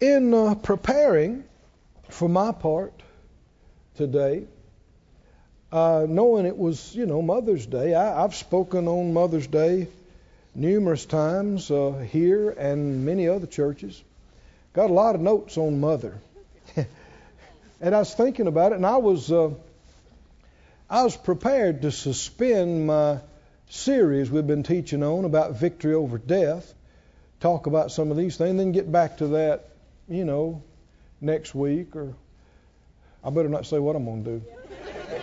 In uh, preparing for my part today, uh, knowing it was, you know, Mother's Day, I, have spoken on Mother's Day numerous times uh, here and many other churches. Got a lot of notes on Mother. and I was thinking about it, and I was, uh, I was prepared to suspend my series we've been teaching on about victory over death, talk about some of these things, then get back to that, you know, next week or I better not say what I'm going to do.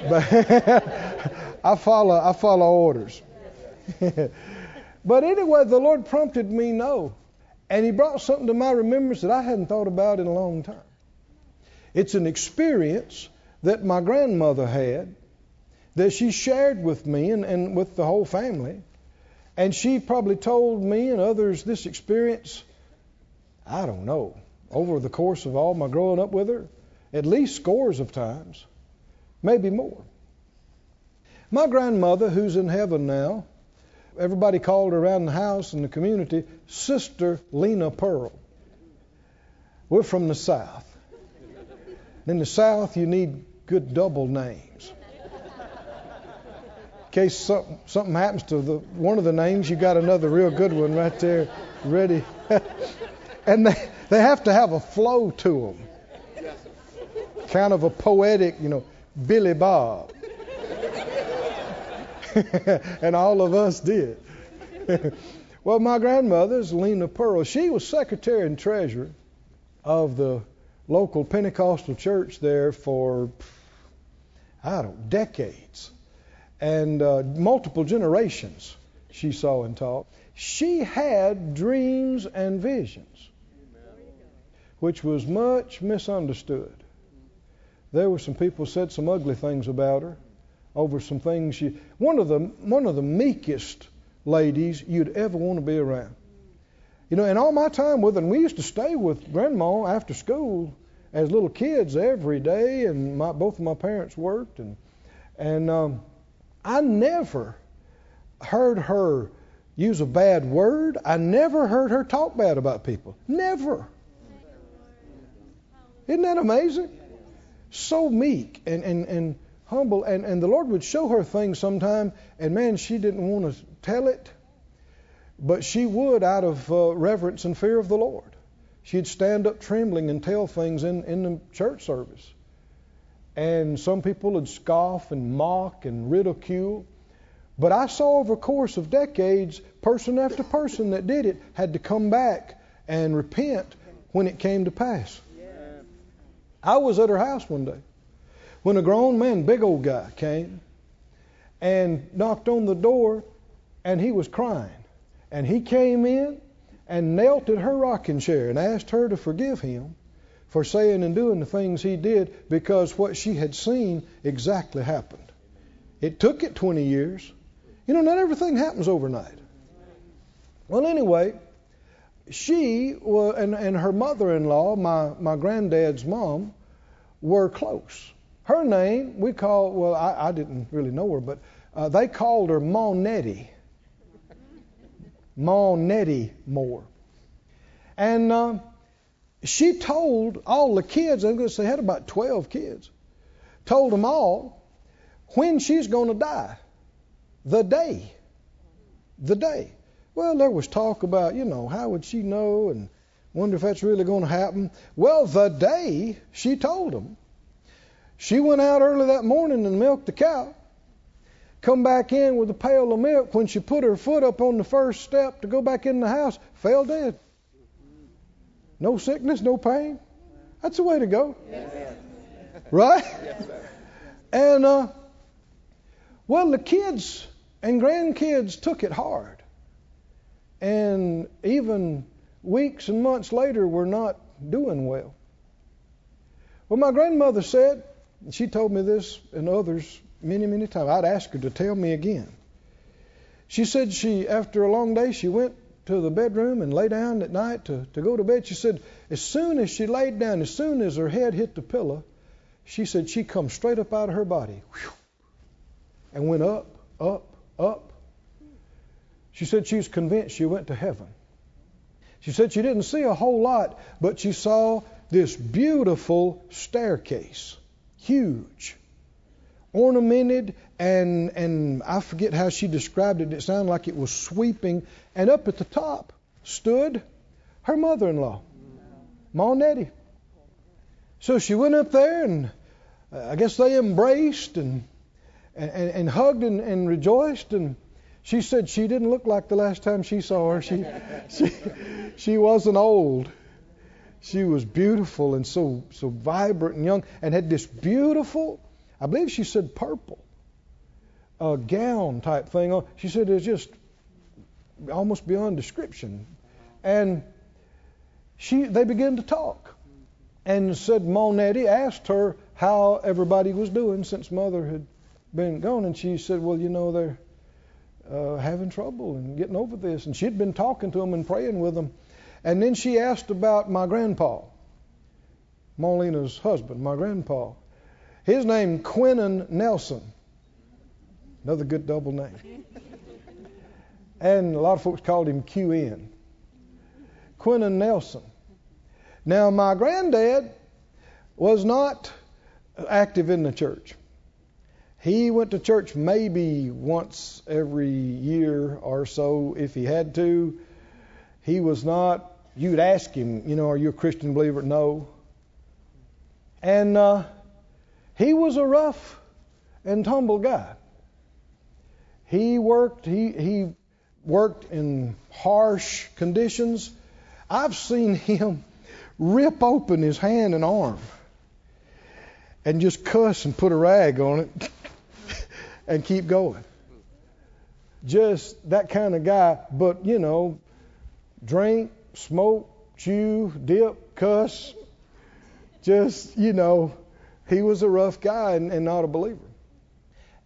But I follow I follow orders. but anyway, the Lord prompted me no. And he brought something to my remembrance that I hadn't thought about in a long time. It's an experience that my grandmother had that she shared with me and, and with the whole family. And she probably told me and others this experience, I don't know, over the course of all my growing up with her, at least scores of times, maybe more. My grandmother, who's in heaven now, everybody called her around the house and the community Sister Lena Pearl. We're from the South. In the South, you need good double names In case something, something happens to the, one of the names, you got another real good one right there ready. and they, they have to have a flow to them. Kind of a poetic, you know, Billy Bob. and all of us did. well, my grandmother's Lena Pearl. She was secretary and treasurer of the local Pentecostal church there for, I don't know, decades and uh, multiple generations she saw and taught. She had dreams and visions, which was much misunderstood. There were some people said some ugly things about her over some things she. One of the one of the meekest ladies you'd ever want to be around. You know, in all my time with her, and we used to stay with grandma after school as little kids every day, and my, both of my parents worked, and and um, I never heard her use a bad word. I never heard her talk bad about people. Never. Isn't that amazing? So meek and, and, and humble. And, and the Lord would show her things sometime, and man, she didn't want to tell it, but she would out of uh, reverence and fear of the Lord. She'd stand up trembling and tell things in, in the church service. And some people would scoff and mock and ridicule. But I saw over a course of decades, person after person that did it had to come back and repent when it came to pass. I was at her house one day when a grown man, big old guy, came and knocked on the door and he was crying. And he came in and knelt at her rocking chair and asked her to forgive him for saying and doing the things he did because what she had seen exactly happened. It took it 20 years. You know, not everything happens overnight. Well, anyway, she and, and her mother in law, my, my granddad's mom, were close. Her name, we call, well, I, I didn't really know her, but uh, they called her. Ma Nettie Moore. And uh, she told all the kids, I'm going to say, had about 12 kids, told them all when she's going to die. The day. The day. Well, there was talk about, you know, how would she know and wonder if that's really going to happen. Well, the day she told them, she went out early that morning and milked the cow, come back in with a pail of milk. When she put her foot up on the first step to go back in the house, fell dead. No sickness, no pain. That's the way to go. Yes. Right? Yes, and, uh, well, the kids and grandkids took it hard. And even weeks and months later, we were not doing well. Well, my grandmother said, and she told me this and others many, many times. I'd ask her to tell me again. She said she, after a long day, she went to the bedroom and lay down at night to, to go to bed, she said, as soon as she laid down, as soon as her head hit the pillow, she said she come straight up out of her body whew, and went up, up, up. She said she was convinced she went to heaven. She said she didn't see a whole lot, but she saw this beautiful staircase, huge, ornamented, and and I forget how she described it. It sounded like it was sweeping, and up at the top stood her mother-in-law, Ma Nettie. So she went up there, and uh, I guess they embraced and and, and hugged and, and rejoiced and she said she didn't look like the last time she saw her. She, she, she wasn't old. She was beautiful and so, so vibrant and young and had this beautiful, I believe she said purple, uh, gown type thing on. She said it was just almost beyond description. And she, they began to talk and said Ma Nettie asked her how everybody was doing since mother had been gone. And she said, well, you know, they're uh, having trouble and getting over this. And she'd been talking to them and praying with them. And then she asked about my grandpa, Molina's husband, my grandpa. His name, Quinnen Nelson. Another good double name. and a lot of folks called him QN. Quinnen Nelson. Now, my granddad was not active in the church. He went to church maybe once every year or so if he had to. He was not, you'd ask him, you know, are you a Christian believer? No. And uh, he was a rough and tumble guy. He worked, he, he worked in harsh conditions. I've seen him rip open his hand and arm and just cuss and put a rag on it and keep going. Just that kind of guy, but you know, drink, smoke, chew, dip, cuss. Just, you know, he was a rough guy and, and not a believer.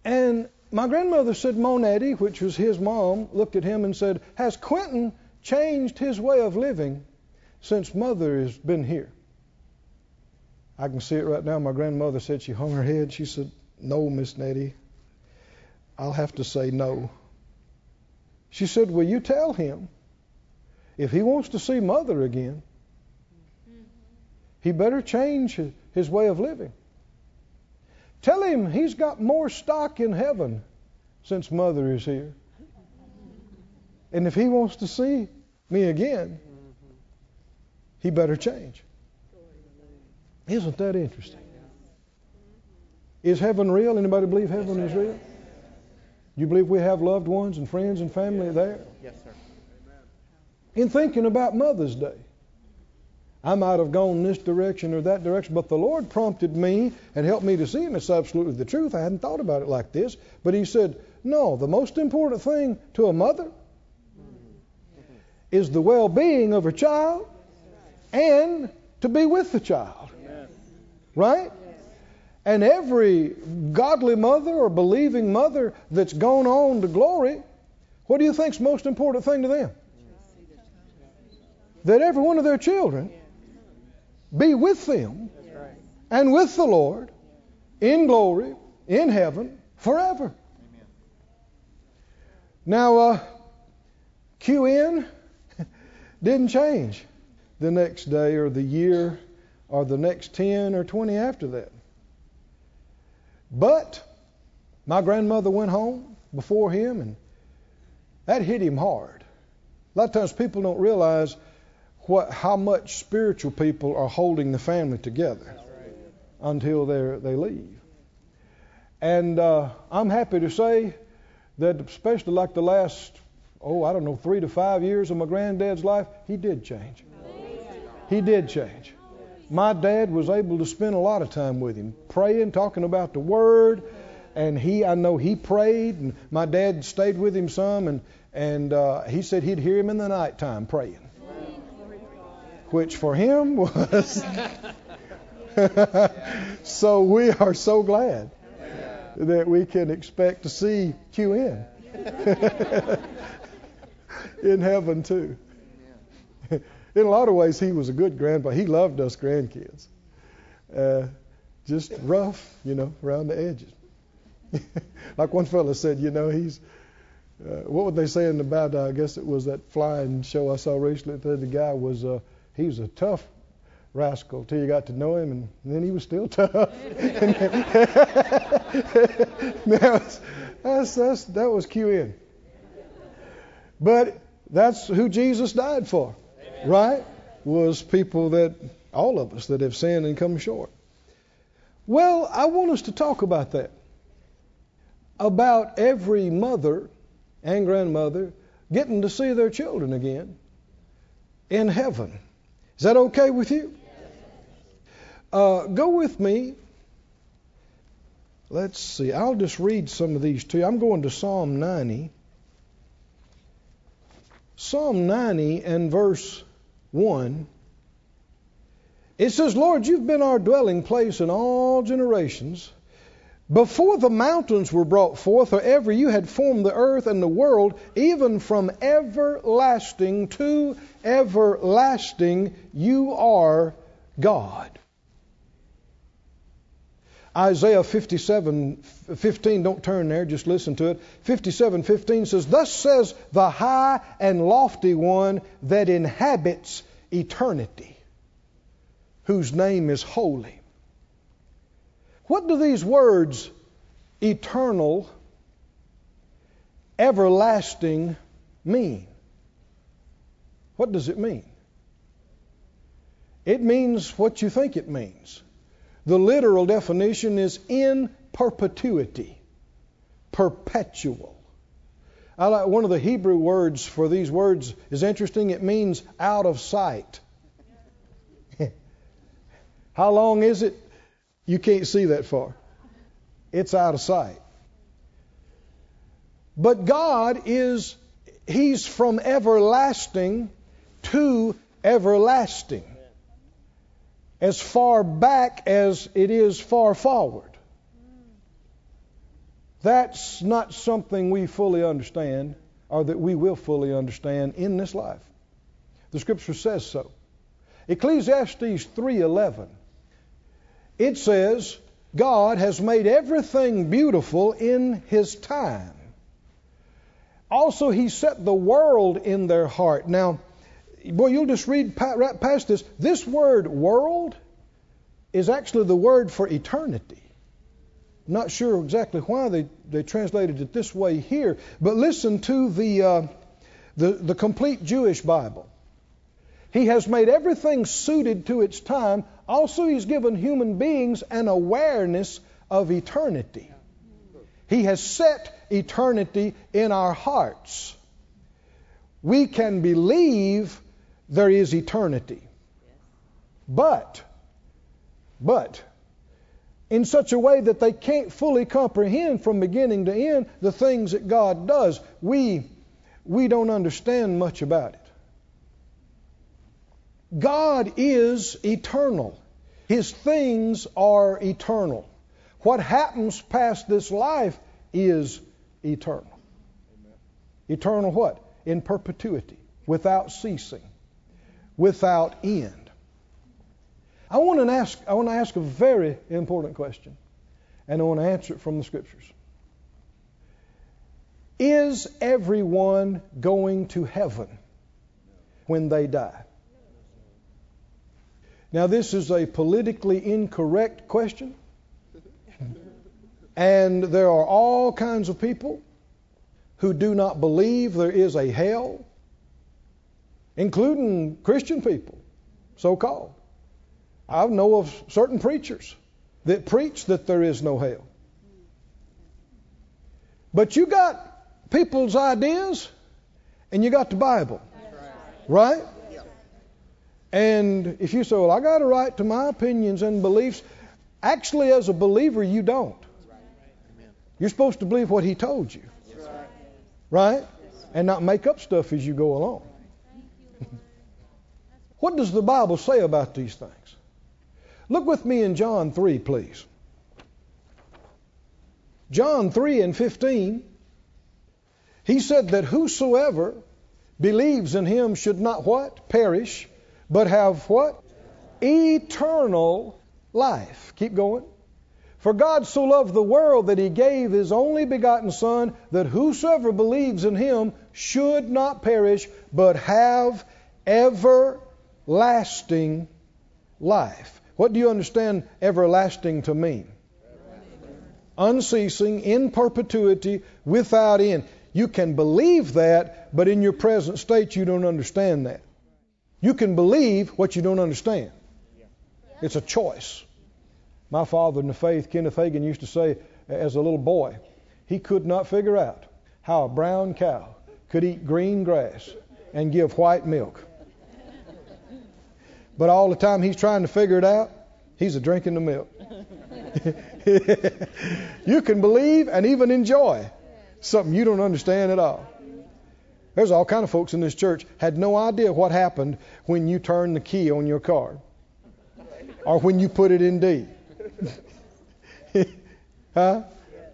And my grandmother said Ma Nettie, which was his mom, looked at him and said, Has Quentin changed his way of living since mother has been here? I can see it right now. My grandmother said she hung her head. She said, No, Miss Nettie, I'll have to say no. She said, Will you tell him if he wants to see mother again, he better change his way of living. Tell him he's got more stock in heaven since mother is here. And if he wants to see me again, he better change. Isn't that interesting? Is heaven real? Anybody believe heaven is real? Do you believe we have loved ones and friends and family there? Yes, sir. In thinking about Mother's Day, I might have gone this direction or that direction, but the Lord prompted me and helped me to see, and it's absolutely the truth. I hadn't thought about it like this, but He said, No, the most important thing to a mother is the well being of her child and to be with the child. Right? And every godly mother or believing mother that's gone on to glory, what do you think's most important thing to them? That every one of their children be with them and with the Lord in glory, in heaven, forever. Now, uh, QN didn't change the next day or the year or the next 10 or 20 after that. But my grandmother went home before him, and that hit him hard. A lot of times people don't realize what how much spiritual people are holding the family together until they they leave. And uh, I'm happy to say that, especially like the last oh I don't know three to five years of my granddad's life, he did change. He did change my dad was able to spend a lot of time with him, praying, talking about the Word. And he, I know he prayed, and my dad stayed with him some, and and uh, he said he'd hear him in the nighttime praying, which for him was. so we are so glad that we can expect to see QN in heaven too in a lot of ways, he was a good grandpa. He loved us grandkids. Uh, just rough, you know, around the edges. like one fellow said, you know, he's Uh, what were they saying about? Uh, I guess it was that flying show I saw recently. The guy was uh, he was a tough rascal till you got to know him, and then he was still tough. that's, that's, that's, that was QN. But that's who Jesus died for. Right? Was people that all of us that have sinned and come short. Well, I want us to talk about that. About every mother and grandmother getting to see their children again in heaven. Is that okay with you? Uh, go with me. Let's see. I'll just read some of these to you. I'm going to Psalm 90. Psalm 90 and verse 1. It says, Lord, you've been our dwelling place in all generations. Before the mountains were brought forth, or ever you had formed the earth and the world, even from everlasting to everlasting, you are God. Isaiah 57 15, don't turn there, just listen to it. 57 15 says, Thus says the high and lofty one that inhabits eternity whose name is holy. What do these words, eternal, everlasting, mean? What does it mean? It means what you think it means. The literal definition is in perpetuity, perpetual. Like one of the Hebrew words for these words is interesting. It means out of sight. How long is it? You can't see that far. It's out of sight. But God is, He's from everlasting to everlasting. As far back as it is far forward. That's not something we fully understand or that we will fully understand in this life. The scripture says so. Ecclesiastes 3:11 it says, God has made everything beautiful in His time. Also, He set the world in their heart. Now, boy, you'll just read right past this. This word world is actually the word for eternity. Not sure exactly why they, they translated it this way here, but listen to the, uh, the, the complete Jewish Bible. He has made everything suited to its time. Also, He's given human beings an awareness of eternity. He has set eternity in our hearts. We can believe there is eternity. But, but, in such a way that they can't fully comprehend from beginning to end the things that God does. We, we don't understand much about it. God is eternal. His things are eternal. What happens past this life is eternal. Eternal what? In perpetuity, without ceasing, without end. I want to ask I want to ask a very important question, and I want to answer it from the scriptures. Is everyone going to heaven when they die? Now, this is a politically incorrect question. And there are all kinds of people who do not believe there is a hell, including Christian people, so called. I know of certain preachers that preach that there is no hell. But you got people's ideas and you got the Bible. Right? And if you say, well, I got a right to my opinions and beliefs, actually, as a believer, you don't. You're supposed to believe what he told you. Right? And not make up stuff as you go along. what does the Bible say about these things? Look with me in John 3, please. John 3 and 15. He said that whosoever believes in him should not what? Perish, but have what? Eternal life. Keep going. For God so loved the world that he gave his only begotten Son, that whosoever believes in him should not perish, but have everlasting life. What do you understand everlasting to mean? Unceasing, in perpetuity, without end. You can believe that, but in your present state, you don't understand that. You can believe what you don't understand. It's a choice. My father in the faith, Kenneth Hagin, used to say as a little boy, he could not figure out how a brown cow could eat green grass and give white milk. But all the time he's trying to figure it out, he's a drinking the milk. you can believe and even enjoy something you don't understand at all. There's all kind of folks in this church had no idea what happened when you turned the key on your car or when you put it in D. huh?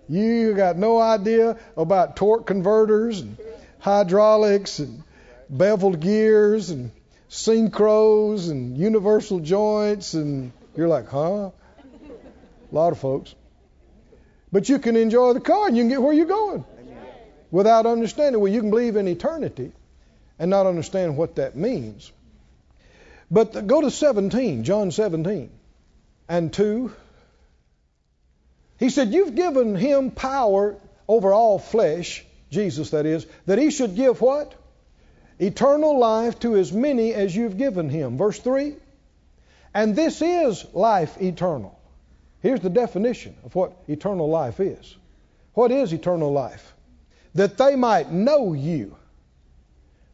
You got no idea about torque converters and hydraulics and beveled gears and synchros and universal joints and you're like, huh? A lot of folks. But you can enjoy the car and you can get where you're going without understanding. Well, you can believe in eternity and not understand what that means. But go to 17, John 17 and 2. He said, You've given him power over all flesh, Jesus that is, that he should give what? Eternal life to as many as you've given him. Verse 3. And this is life eternal. Here's the definition of what eternal life is. What is eternal life? That they might know you,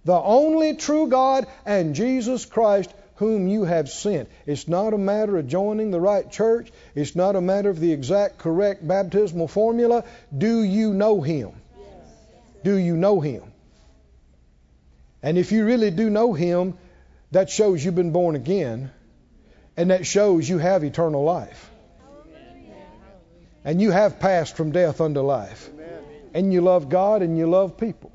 the only true God, and Jesus Christ, whom you have sent. It's not a matter of joining the right church. It's not a matter of the exact correct baptismal formula. Do you know Him? Do you know Him? And if you really do know Him, that shows you've been born again, and that shows you have eternal life. And you have passed from death unto life. And you love God and you love people.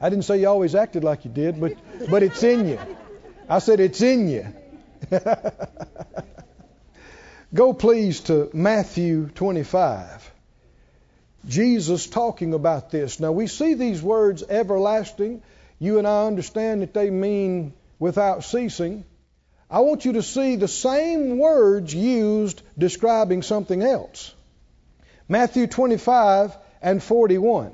I didn't say you always acted like you did, but, but it's in you. I said, It's in you. Go, please, to Matthew 25. Jesus talking about this. Now, we see these words everlasting. You and I understand that they mean without ceasing. I want you to see the same words used describing something else. Matthew 25 and 41.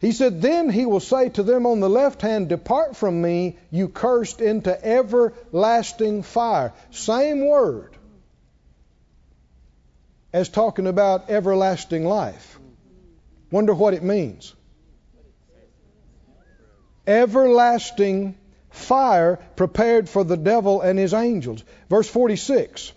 He said, Then he will say to them on the left hand, Depart from me, you cursed, into everlasting fire. Same word as talking about everlasting life. Wonder what it means. Everlasting fire prepared for the devil and his angels. Verse 46.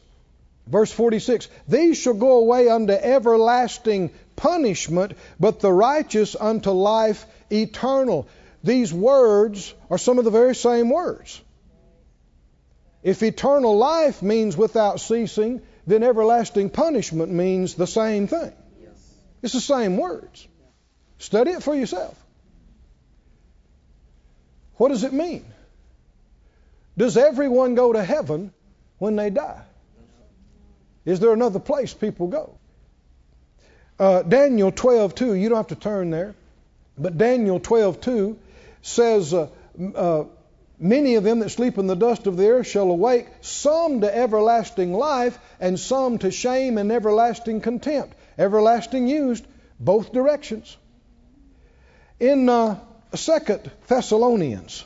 Verse 46 These shall go away unto everlasting punishment, but the righteous unto life eternal. These words are some of the very same words. If eternal life means without ceasing, then everlasting punishment means the same thing. It's the same words. Study it for yourself. What does it mean? Does everyone go to heaven when they die? Is there another place people go? Uh, Daniel 12:2. You don't have to turn there, but Daniel 12:2 says, uh, uh, "Many of them that sleep in the dust of the earth shall awake, some to everlasting life, and some to shame and everlasting contempt." Everlasting used both directions. In uh, Second Thessalonians,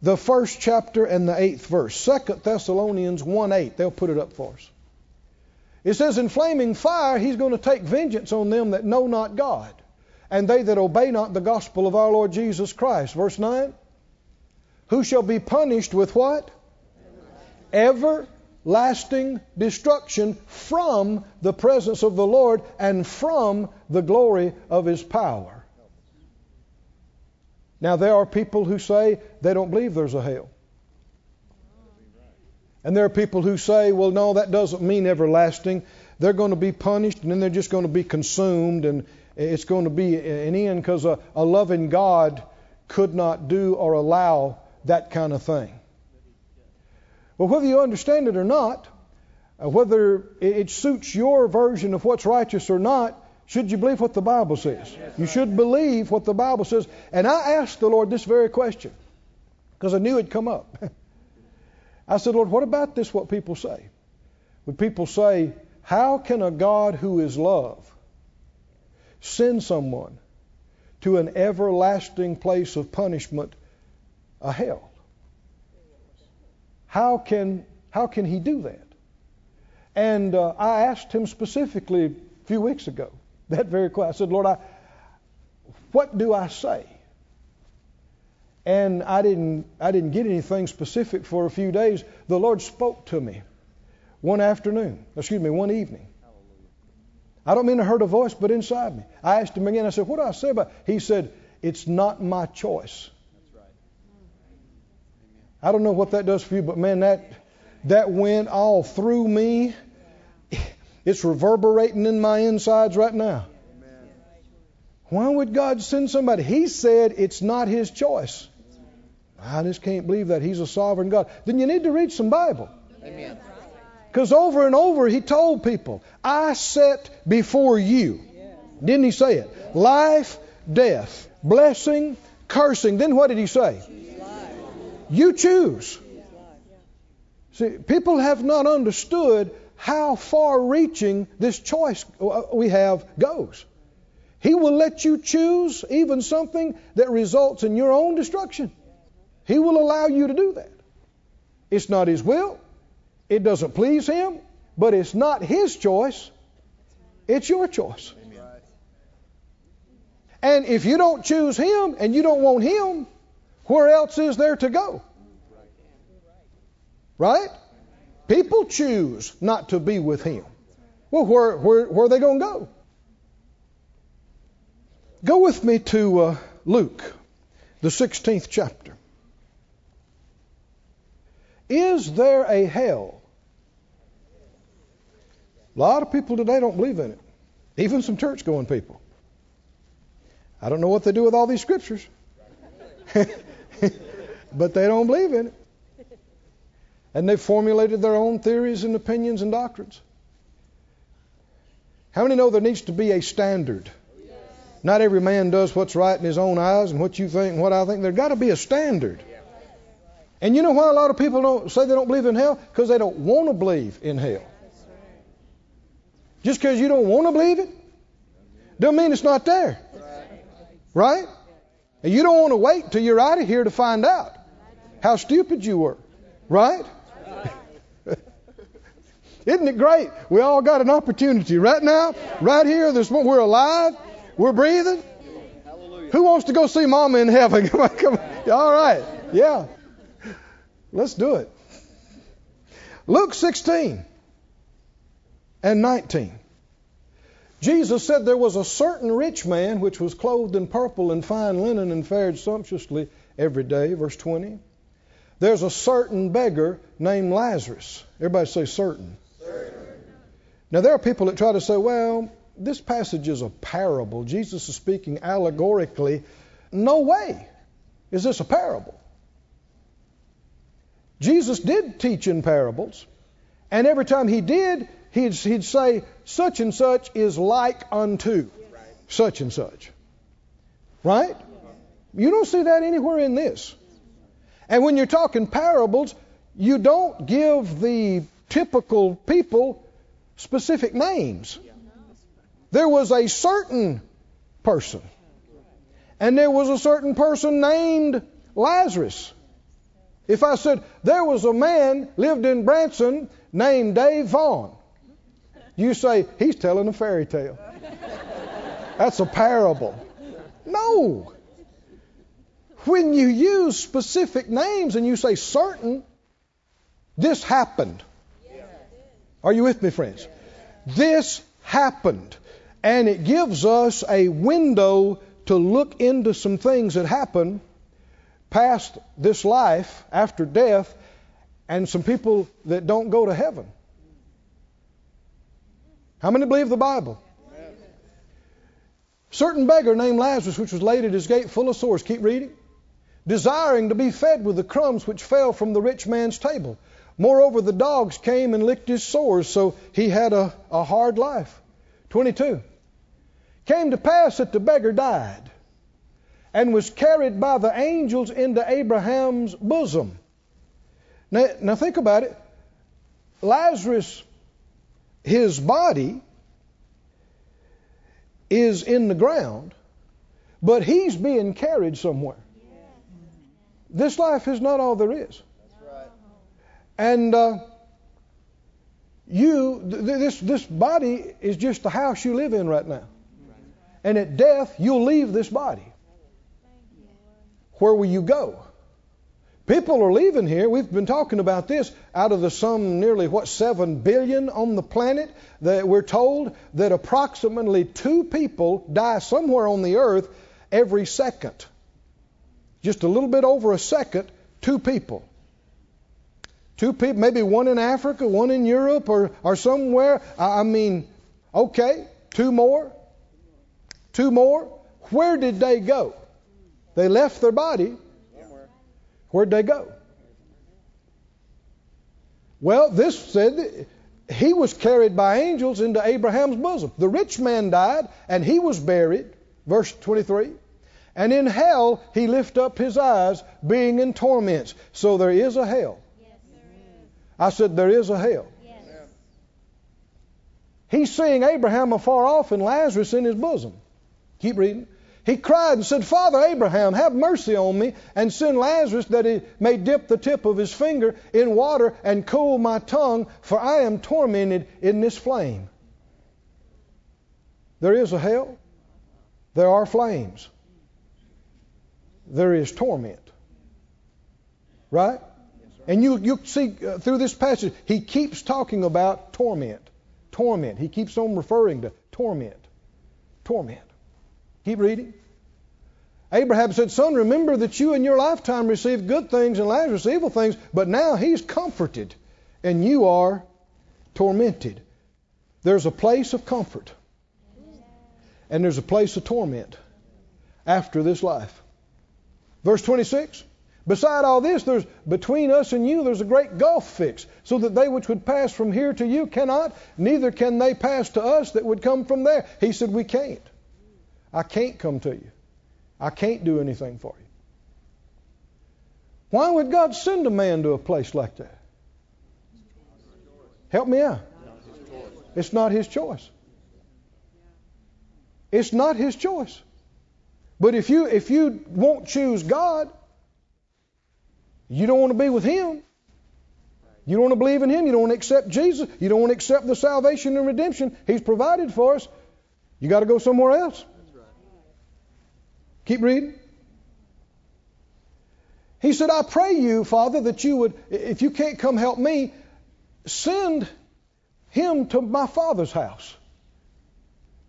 the first chapter and the eighth verse, Second Thessalonians 1:8. They'll put it up for us. It says, In flaming fire, he's going to take vengeance on them that know not God, and they that obey not the gospel of our Lord Jesus Christ. Verse 9. Who shall be punished with what? Everlasting destruction from the presence of the Lord and from the glory of his power. Now, there are people who say they don't believe there's a hell. And there are people who say, well, no, that doesn't mean everlasting. They're going to be punished and then they're just going to be consumed and it's going to be an end because a, a loving God could not do or allow that kind of thing. Well, whether you understand it or not, uh, whether it suits your version of what's righteous or not, should you believe what the Bible says? You should believe what the Bible says. And I asked the Lord this very question because I knew it'd come up. I said, Lord, what about this, what people say? Would people say, How can a God who is love send someone to an everlasting place of punishment, a hell? How can, how can he do that? And uh, I asked him specifically a few weeks ago, that very question. I said, Lord, I, what do I say? And I didn't, I didn't get anything specific for a few days. The Lord spoke to me one afternoon, excuse me, one evening. I don't mean to hurt a voice, but inside me. I asked him again, I said, What do I say about it? He said, It's not my choice. I don't know what that does for you, but man, that that went all through me. It's reverberating in my insides right now. Why would God send somebody? He said it's not his choice. I just can't believe that. He's a sovereign God. Then you need to read some Bible. Because over and over he told people, I set before you. Didn't he say it? Life, death, blessing, cursing. Then what did he say? You choose. See, people have not understood how far reaching this choice uh, we have goes. He will let you choose even something that results in your own destruction. He will allow you to do that. It's not His will, it doesn't please Him, but it's not His choice, it's your choice. And if you don't choose Him and you don't want Him, where else is there to go? Right? People choose not to be with Him. Well, where, where, where are they going to go? Go with me to uh, Luke, the 16th chapter. Is there a hell? A lot of people today don't believe in it, even some church going people. I don't know what they do with all these scriptures, but they don't believe in it. And they've formulated their own theories and opinions and doctrines. How many know there needs to be a standard? Not every man does what's right in his own eyes and what you think and what I think. There's got to be a standard. And you know why a lot of people don't say they don't believe in hell? Because they don't want to believe in hell. Just because you don't want to believe it, don't mean it's not there. Right? And you don't want to wait till you're out of here to find out how stupid you were. Right? Isn't it great? We all got an opportunity right now, right here. This we're alive, we're breathing. Who wants to go see Mama in heaven? Come on, come on. All right, yeah. Let's do it. Luke 16 and 19. Jesus said there was a certain rich man which was clothed in purple and fine linen and fared sumptuously every day. Verse 20. There's a certain beggar named Lazarus. Everybody say certain. certain. Now, there are people that try to say, well, this passage is a parable. Jesus is speaking allegorically. No way is this a parable. Jesus did teach in parables, and every time he did, he'd, he'd say, such and such is like unto such and such. Right? You don't see that anywhere in this. And when you're talking parables, you don't give the typical people specific names. There was a certain person, and there was a certain person named Lazarus. If I said, there was a man lived in Branson named Dave Vaughn, you say, he's telling a fairy tale. That's a parable. No. When you use specific names and you say certain, this happened. Are you with me, friends? This happened. And it gives us a window to look into some things that happen past this life, after death, and some people that don't go to heaven. How many believe the Bible? Certain beggar named Lazarus, which was laid at his gate full of sores, keep reading, desiring to be fed with the crumbs which fell from the rich man's table. Moreover, the dogs came and licked his sores, so he had a, a hard life. 22. Came to pass that the beggar died and was carried by the angels into Abraham's bosom. Now, now think about it. Lazarus, his body is in the ground, but he's being carried somewhere. This life is not all there is. And uh, you, th- this, this body is just the house you live in right now. And at death, you'll leave this body. Where will you go? People are leaving here. We've been talking about this. Out of the some nearly, what, 7 billion on the planet, that we're told that approximately two people die somewhere on the earth every second. Just a little bit over a second, two people. Two people, maybe one in Africa, one in Europe, or, or somewhere. I mean, okay, two more. Two more. Where did they go? They left their body. Where'd they go? Well, this said he was carried by angels into Abraham's bosom. The rich man died, and he was buried. Verse 23. And in hell he lift up his eyes, being in torments. So there is a hell. I said, There is a hell. Yes. He's seeing Abraham afar off and Lazarus in his bosom. Keep reading. He cried and said, Father Abraham, have mercy on me, and send Lazarus that he may dip the tip of his finger in water and cool my tongue, for I am tormented in this flame. There is a hell. There are flames. There is torment. Right? And you, you see uh, through this passage, he keeps talking about torment. Torment. He keeps on referring to torment. Torment. Keep reading. Abraham said, Son, remember that you in your lifetime received good things and Lazarus evil things, but now he's comforted and you are tormented. There's a place of comfort and there's a place of torment after this life. Verse 26 Beside all this, there's between us and you there's a great gulf fixed, so that they which would pass from here to you cannot, neither can they pass to us that would come from there. He said, We can't. I can't come to you. I can't do anything for you. Why would God send a man to a place like that? Help me out. It's not his choice. It's not his choice. But if you if you won't choose God, you don't want to be with Him. You don't want to believe in Him. You don't want to accept Jesus. You don't want to accept the salvation and redemption He's provided for us. You got to go somewhere else. Keep reading. He said, I pray you, Father, that you would, if you can't come help me, send him to my Father's house.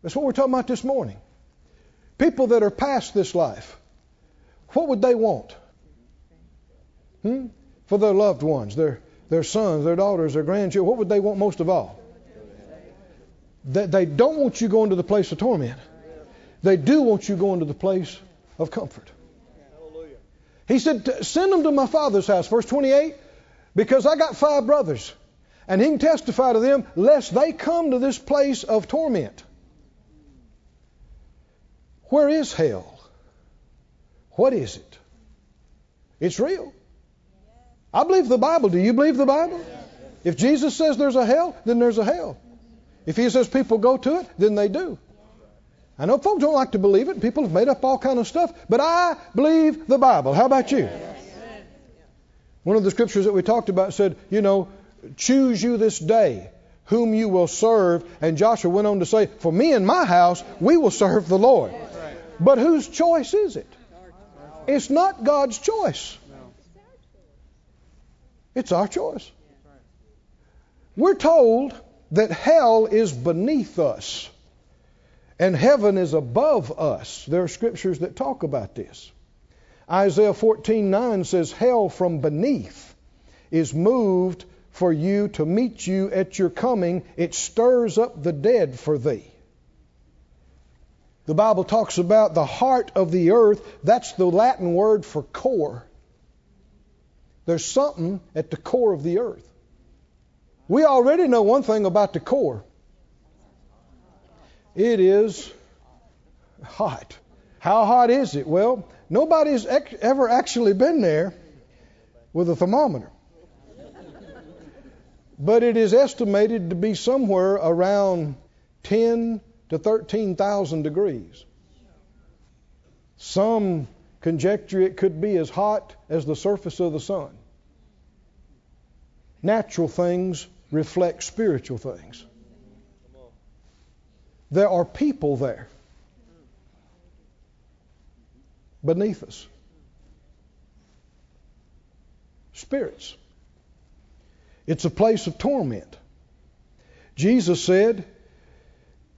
That's what we're talking about this morning. People that are past this life, what would they want? Hmm? For their loved ones, their, their sons, their daughters, their grandchildren. What would they want most of all? That they don't want you going to the place of torment. They do want you going to the place of comfort. He said, Send them to my father's house. Verse 28 Because I got five brothers, and he can testify to them, lest they come to this place of torment. Where is hell? What is it? It's real. I believe the Bible. Do you believe the Bible? If Jesus says there's a hell, then there's a hell. If he says people go to it, then they do. I know folks don't like to believe it. People have made up all kind of stuff, but I believe the Bible. How about you? One of the scriptures that we talked about said, you know, choose you this day whom you will serve. And Joshua went on to say, for me and my house, we will serve the Lord. But whose choice is it? It's not God's choice. It's our choice. We're told that hell is beneath us and heaven is above us. There are scriptures that talk about this. Isaiah 14:9 says, "Hell from beneath is moved for you to meet you at your coming. It stirs up the dead for thee." The Bible talks about the heart of the earth. That's the Latin word for core. There's something at the core of the earth. We already know one thing about the core it is hot. How hot is it? Well, nobody's ever actually been there with a thermometer. But it is estimated to be somewhere around 10 to 13,000 degrees. Some conjecture it could be as hot as the surface of the sun. Natural things reflect spiritual things. There are people there beneath us. Spirits. It's a place of torment. Jesus said,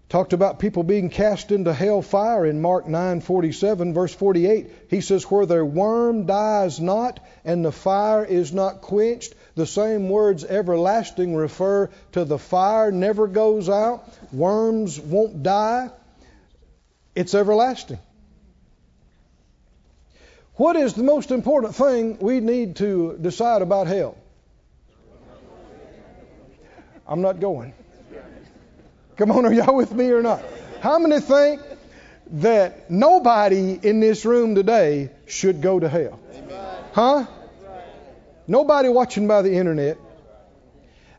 talked about people being cast into hell fire in Mark 9:47 verse 48 he says where their worm dies not and the fire is not quenched the same words everlasting refer to the fire never goes out. Worms won't die. It's everlasting. What is the most important thing we need to decide about hell? I'm not going Come on, are y'all with me or not? How many think that nobody in this room today should go to hell? Huh? Nobody watching by the internet.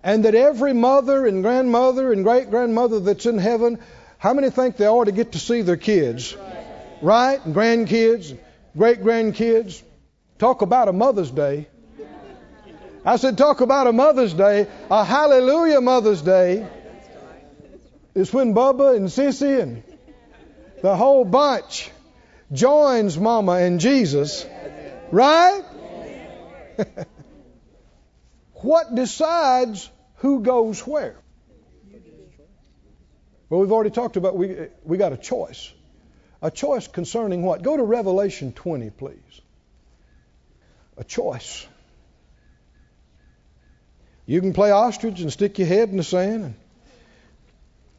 And that every mother and grandmother and great grandmother that's in heaven, how many think they ought to get to see their kids? Right? And grandkids, great grandkids. Talk about a Mother's Day. I said, talk about a Mother's Day, a hallelujah Mother's Day is when Bubba and Sissy and the whole bunch joins Mama and Jesus, right? what decides who goes where? Well, we've already talked about we we got a choice. A choice concerning what? Go to Revelation 20, please. A choice. You can play ostrich and stick your head in the sand and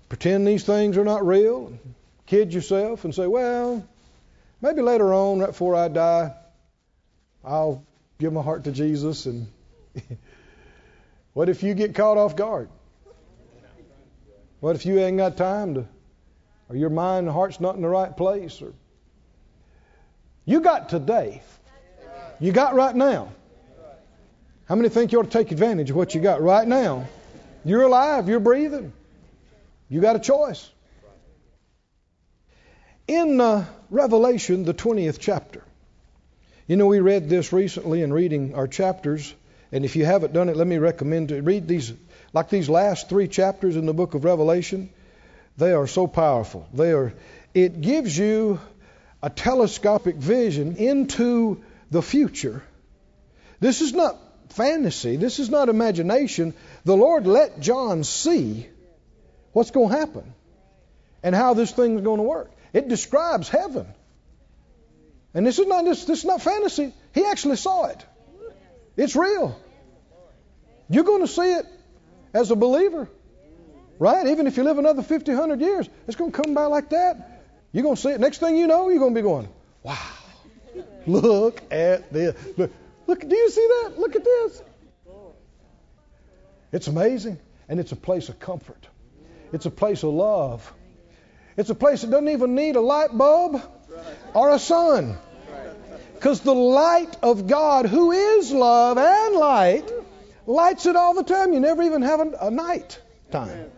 pretend these things are not real, kid yourself and say, well, maybe later on, right before I die, I'll give my heart to Jesus. And what if you get caught off guard? What if you ain't got time to, or your mind and heart's not in the right place? Or you got today. You got right now. How many think you ought to take advantage of what you got right now? You're alive. You're breathing. You got a choice. In uh, Revelation, the 20th chapter, you know, we read this recently in reading our chapters, and if you haven't done it, let me recommend to read these, like these last three chapters in the book of Revelation. They are so powerful. They are, it gives you a telescopic vision into the future. This is not fantasy. This is not imagination. The Lord let John see what's going to happen and how this thing's going to work. It describes heaven. And this is not this, this is not fantasy. He actually saw it. It's real. You're going to see it as a believer. Right? Even if you live another 50, 100 years, it's going to come by like that. You're going to see it. Next thing you know, you're going to be going, wow, look at this. Look, look, do you see that? Look at this. It's amazing, and it's a place of comfort. It's a place of love. It's a place that doesn't even need a light bulb or a sun. Because the light of God, who is love and light, lights it all the time. You never even have a, night time.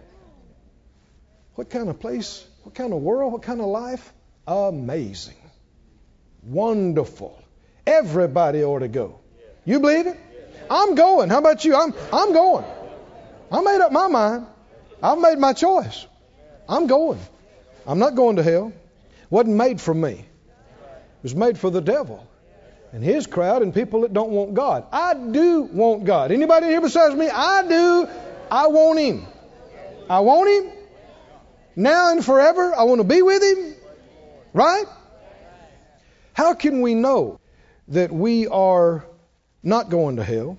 What kind of place? What kind of world? What kind of life? Amazing. Wonderful. Everybody ought to go. You believe it? I'm going. How about you? I'm I'm going. I made up my mind. I've made my choice. I'm going. I'm not going to hell. Wasn't made for me. It was made for the devil and his crowd and people that don't want God. I do want God. Anybody here besides me? I do. I want him. I want him now and forever. I want to be with him. Right? How can we know that we are not going to hell?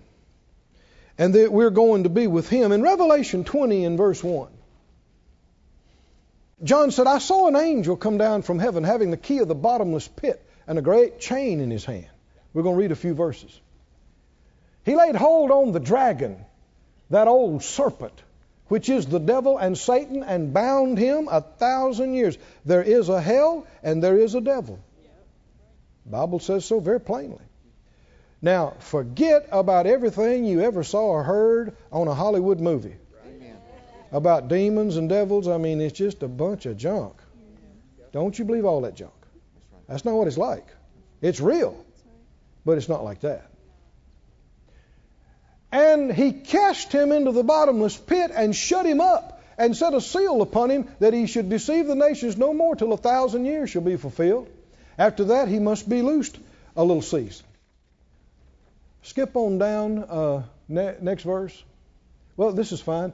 And that we're going to be with him. In Revelation 20 and verse 1, John said, I saw an angel come down from heaven having the key of the bottomless pit and a great chain in his hand. We're going to read a few verses. He laid hold on the dragon, that old serpent, which is the devil and Satan, and bound him a thousand years. There is a hell and there is a devil. The Bible says so very plainly. Now, forget about everything you ever saw or heard on a Hollywood movie about demons and devils. I mean, it's just a bunch of junk. Don't you believe all that junk. That's not what it's like. It's real, but it's not like that. And he cast him into the bottomless pit and shut him up and set a seal upon him that he should deceive the nations no more till a thousand years shall be fulfilled. After that, he must be loosed a little season. Skip on down, uh, ne- next verse. Well, this is fine.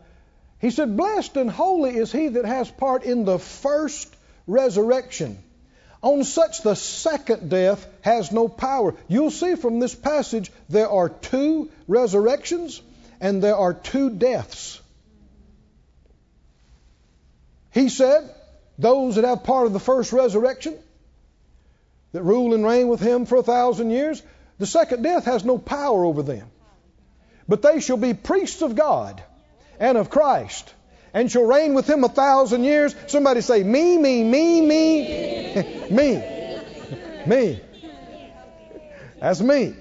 He said, Blessed and holy is he that has part in the first resurrection. On such the second death has no power. You'll see from this passage there are two resurrections and there are two deaths. He said, Those that have part of the first resurrection, that rule and reign with him for a thousand years, the second death has no power over them. But they shall be priests of God and of Christ and shall reign with him a thousand years. Somebody say, Me, me, me, me, me, me. That's me.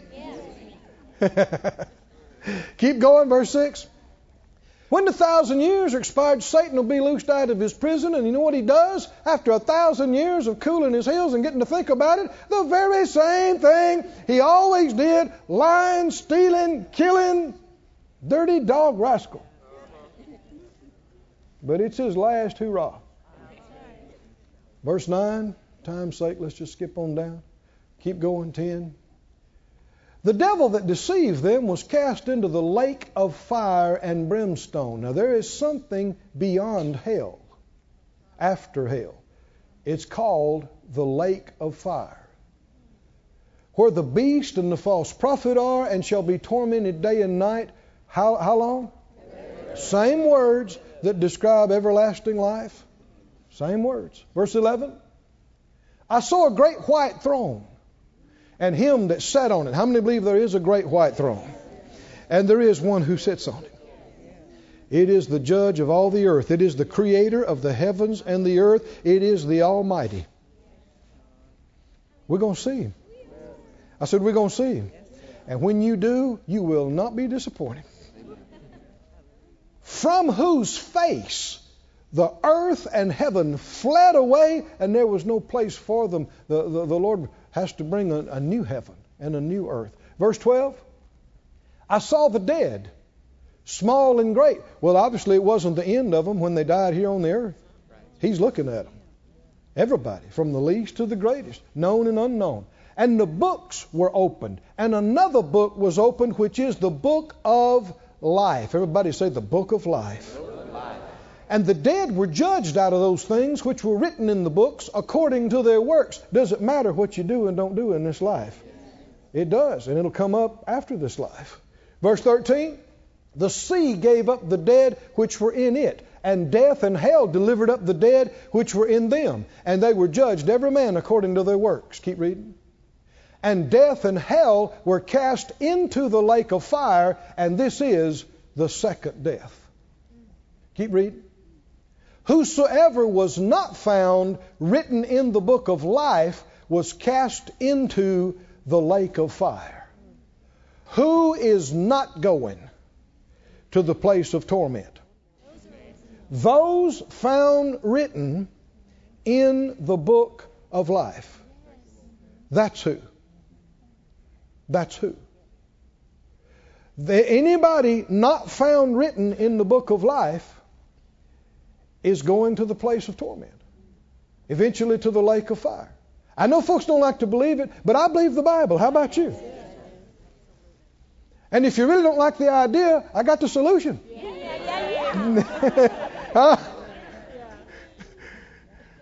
Keep going, verse 6. When the thousand years are expired, Satan will be loosed out of his prison, and you know what he does? After a thousand years of cooling his heels and getting to think about it, the very same thing he always did lying, stealing, killing, dirty dog rascal. But it's his last hurrah. Verse 9, time's sake, let's just skip on down. Keep going, 10. The devil that deceived them was cast into the lake of fire and brimstone. Now, there is something beyond hell, after hell. It's called the lake of fire, where the beast and the false prophet are and shall be tormented day and night. How, how long? Same words that describe everlasting life. Same words. Verse 11 I saw a great white throne and him that sat on it. How many believe there is a great white throne? And there is one who sits on it. It is the judge of all the earth. It is the creator of the heavens and the earth. It is the Almighty. We're going to see him. I said, We're going to see him. And when you do, you will not be disappointed. From whose face the earth and heaven fled away, and there was no place for them. The, the, the Lord has to bring a, a new heaven and a new earth. Verse 12 I saw the dead, small and great. Well, obviously, it wasn't the end of them when they died here on the earth. He's looking at them. Everybody, from the least to the greatest, known and unknown. And the books were opened, and another book was opened, which is the book of life. Everybody say the book of life. And the dead were judged out of those things which were written in the books according to their works. Does it matter what you do and don't do in this life? It does, and it'll come up after this life. Verse 13 The sea gave up the dead which were in it, and death and hell delivered up the dead which were in them, and they were judged every man according to their works. Keep reading. And death and hell were cast into the lake of fire, and this is the second death. Keep reading. Whosoever was not found written in the book of life was cast into the lake of fire. Who is not going to the place of torment? Those found written in the book of life. That's who. That's who. Anybody not found written in the book of life is going to the place of torment, eventually to the lake of fire. I know folks don't like to believe it, but I believe the Bible. How about you? And if you really don't like the idea, I got the solution. huh?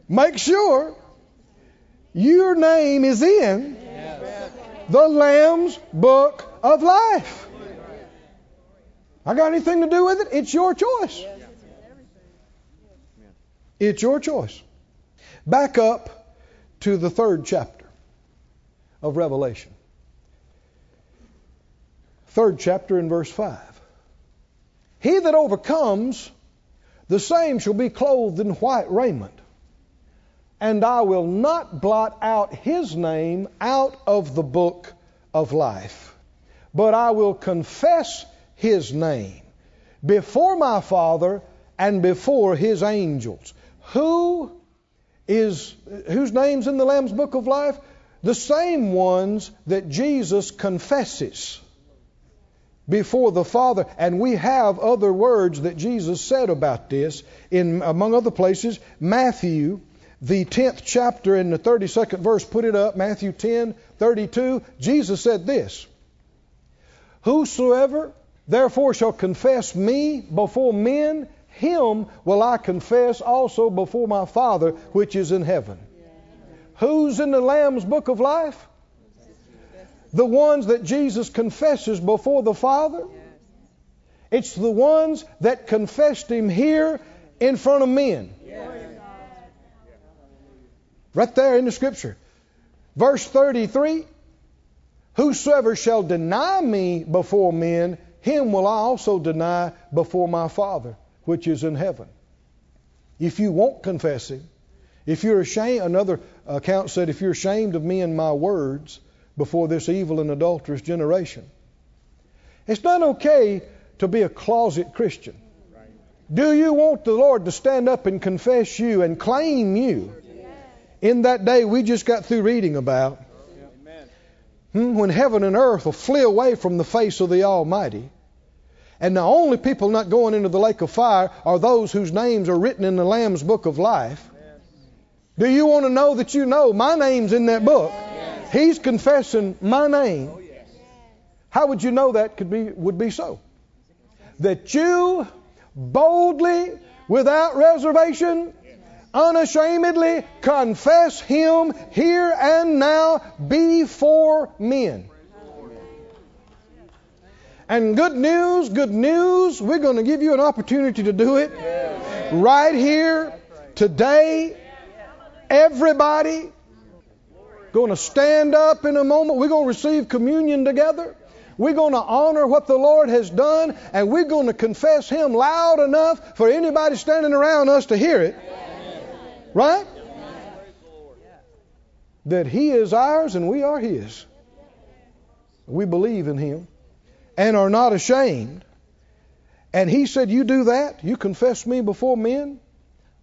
Make sure your name is in the Lamb's book of life. I got anything to do with it? It's your choice. It's your choice. Back up to the third chapter of Revelation. Third chapter in verse 5. He that overcomes, the same shall be clothed in white raiment. And I will not blot out his name out of the book of life, but I will confess his name before my Father and before his angels. Who is whose name's in the Lamb's book of life? The same ones that Jesus confesses before the Father. And we have other words that Jesus said about this in among other places, Matthew the 10th chapter in the 32nd verse, put it up, Matthew 10, 32, Jesus said this Whosoever therefore shall confess me before men, him will I confess also before my Father which is in heaven. Who's in the Lamb's book of life? The ones that Jesus confesses before the Father. It's the ones that confessed him here in front of men. Right there in the scripture. Verse 33 Whosoever shall deny me before men, him will I also deny before my Father which is in heaven. If you won't confess him, if you're ashamed, another account said, if you're ashamed of me and my words before this evil and adulterous generation, it's not okay to be a closet Christian. Do you want the Lord to stand up and confess you and claim you in that day we just got through reading about, hmm, when heaven and earth will flee away from the face of the Almighty, and the only people not going into the lake of fire are those whose names are written in the Lamb's book of life. Do you want to know that you know my name's in that book? He's confessing my name. How would you know that could be would be so? That you boldly, without reservation, unashamedly confess Him here and now before men. And good news, good news, we're going to give you an opportunity to do it right here, today. Everybody going to stand up in a moment. We're going to receive communion together. We're going to honor what the Lord has done, and we're going to confess Him loud enough for anybody standing around us to hear it. Right? That He is ours and we are His. We believe in Him and are not ashamed. And he said, You do that, you confess me before men,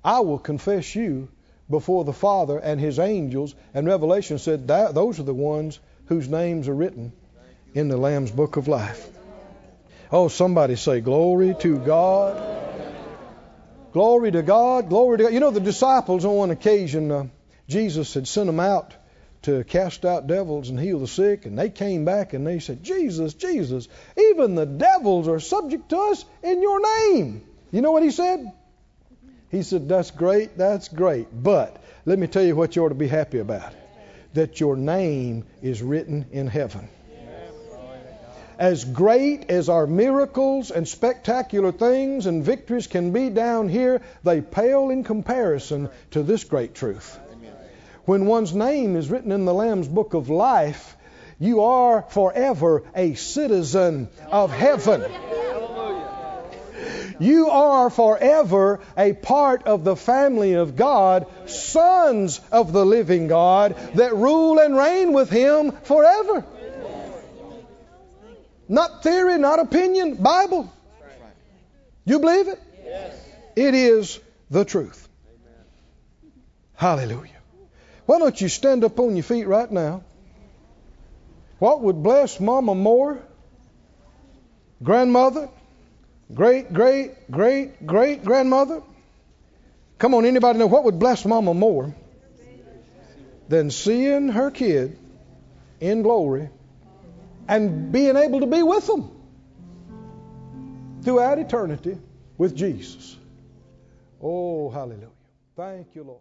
I will confess you before the Father and his angels. And Revelation said that those are the ones whose names are written in the Lamb's book of life. Oh, somebody say, Glory to God. Glory to God. Glory to God. You know, the disciples on one occasion, uh, Jesus had sent them out to cast out devils and heal the sick. And they came back and they said, Jesus, Jesus, even the devils are subject to us in your name. You know what he said? He said, That's great, that's great. But let me tell you what you ought to be happy about that your name is written in heaven. As great as our miracles and spectacular things and victories can be down here, they pale in comparison to this great truth when one's name is written in the Lamb's book of life, you are forever a citizen of heaven. You are forever a part of the family of God, sons of the living God that rule and reign with Him forever. Not theory, not opinion, Bible. You believe it? It is the truth. Hallelujah. Why don't you stand up on your feet right now? What would bless Mama more? Grandmother? Great, great, great, great grandmother? Come on, anybody know what would bless Mama more than seeing her kid in glory and being able to be with them throughout eternity with Jesus? Oh, hallelujah. Thank you, Lord.